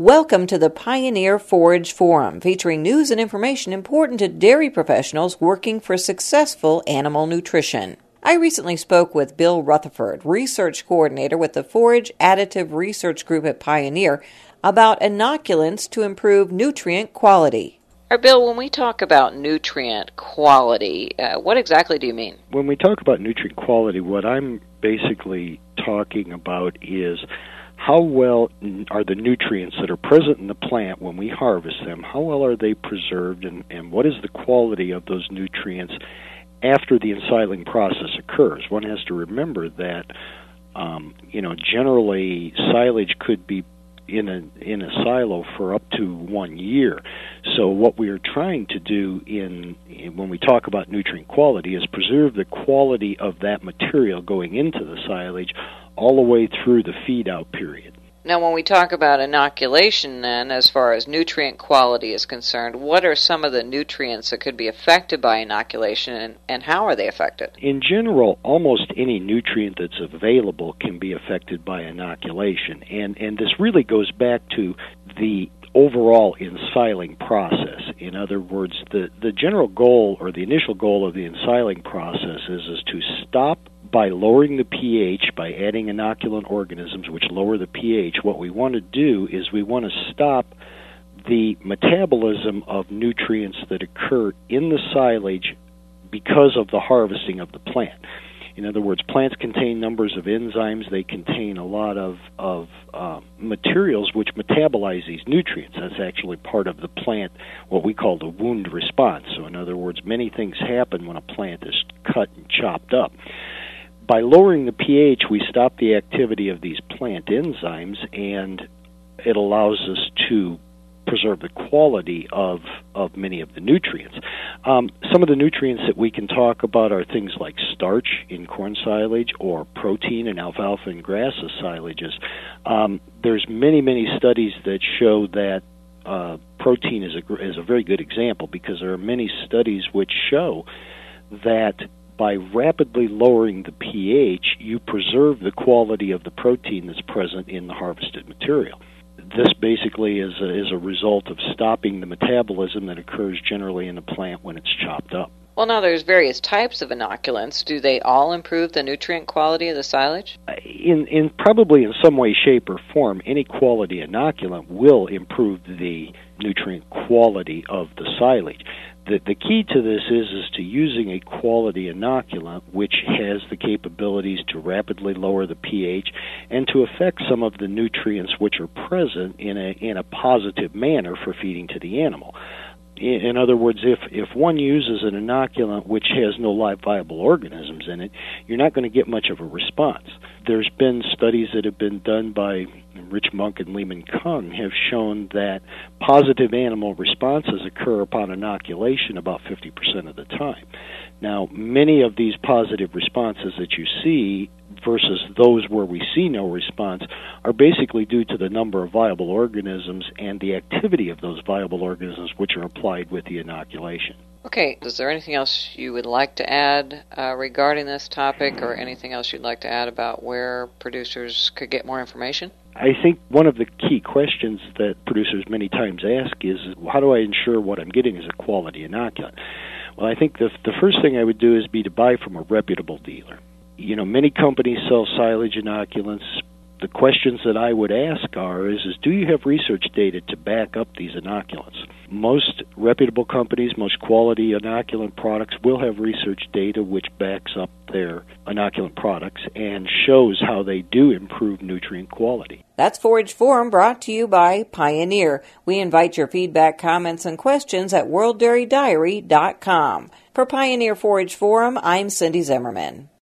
Welcome to the Pioneer Forage Forum, featuring news and information important to dairy professionals working for successful animal nutrition. I recently spoke with Bill Rutherford, research coordinator with the Forage Additive Research Group at Pioneer, about inoculants to improve nutrient quality. All right, Bill, when we talk about nutrient quality, uh, what exactly do you mean? When we talk about nutrient quality, what I'm basically talking about is how well are the nutrients that are present in the plant when we harvest them, how well are they preserved, and, and what is the quality of those nutrients after the ensiling process occurs? One has to remember that, um, you know, generally silage could be in a in a silo for up to one year. So what we are trying to do in, in, when we talk about nutrient quality is preserve the quality of that material going into the silage all the way through the feed out period. Now, when we talk about inoculation, then, as far as nutrient quality is concerned, what are some of the nutrients that could be affected by inoculation and, and how are they affected? In general, almost any nutrient that's available can be affected by inoculation. And, and this really goes back to the overall ensiling process. In other words, the, the general goal or the initial goal of the ensiling process is, is to stop by lowering the pH, by adding inoculant organisms which lower the pH, what we want to do is we want to stop the metabolism of nutrients that occur in the silage because of the harvesting of the plant. In other words, plants contain numbers of enzymes. They contain a lot of, of uh, materials which metabolize these nutrients. That's actually part of the plant, what we call the wound response. So, in other words, many things happen when a plant is cut and chopped up by lowering the pH, we stop the activity of these plant enzymes, and it allows us to preserve the quality of, of many of the nutrients. Um, some of the nutrients that we can talk about are things like starch in corn silage or protein in alfalfa and grasses silages. Um, there's many, many studies that show that uh, protein is a, is a very good example because there are many studies which show that by rapidly lowering the pH, you preserve the quality of the protein that's present in the harvested material. This basically is a, is a result of stopping the metabolism that occurs generally in a plant when it's chopped up. Well, now there's various types of inoculants. Do they all improve the nutrient quality of the silage? In, in probably in some way, shape, or form, any quality inoculant will improve the nutrient quality of the silage the, the key to this is is to using a quality inoculant which has the capabilities to rapidly lower the pH and to affect some of the nutrients which are present in a in a positive manner for feeding to the animal. In other words, if if one uses an inoculant which has no live viable organisms in it, you're not going to get much of a response. There's been studies that have been done by Rich Muck and Limin Kung have shown that positive animal responses occur upon inoculation about 50% of the time. Now, many of these positive responses that you see versus those where we see no response are basically due to the number of viable organisms and the activity of those viable organisms which are applied with the inoculation. Okay, is there anything else you would like to add uh, regarding this topic or anything else you'd like to add about where producers could get more information? I think one of the key questions that producers many times ask is how do I ensure what I'm getting is a quality inoculant? Well, I think the, the first thing I would do is be to buy from a reputable dealer you know, many companies sell silage inoculants. The questions that I would ask are is, is do you have research data to back up these inoculants? Most reputable companies, most quality inoculant products will have research data which backs up their inoculant products and shows how they do improve nutrient quality. That's Forage Forum brought to you by Pioneer. We invite your feedback, comments, and questions at worlddairydiary.com. For Pioneer Forage Forum, I'm Cindy Zimmerman.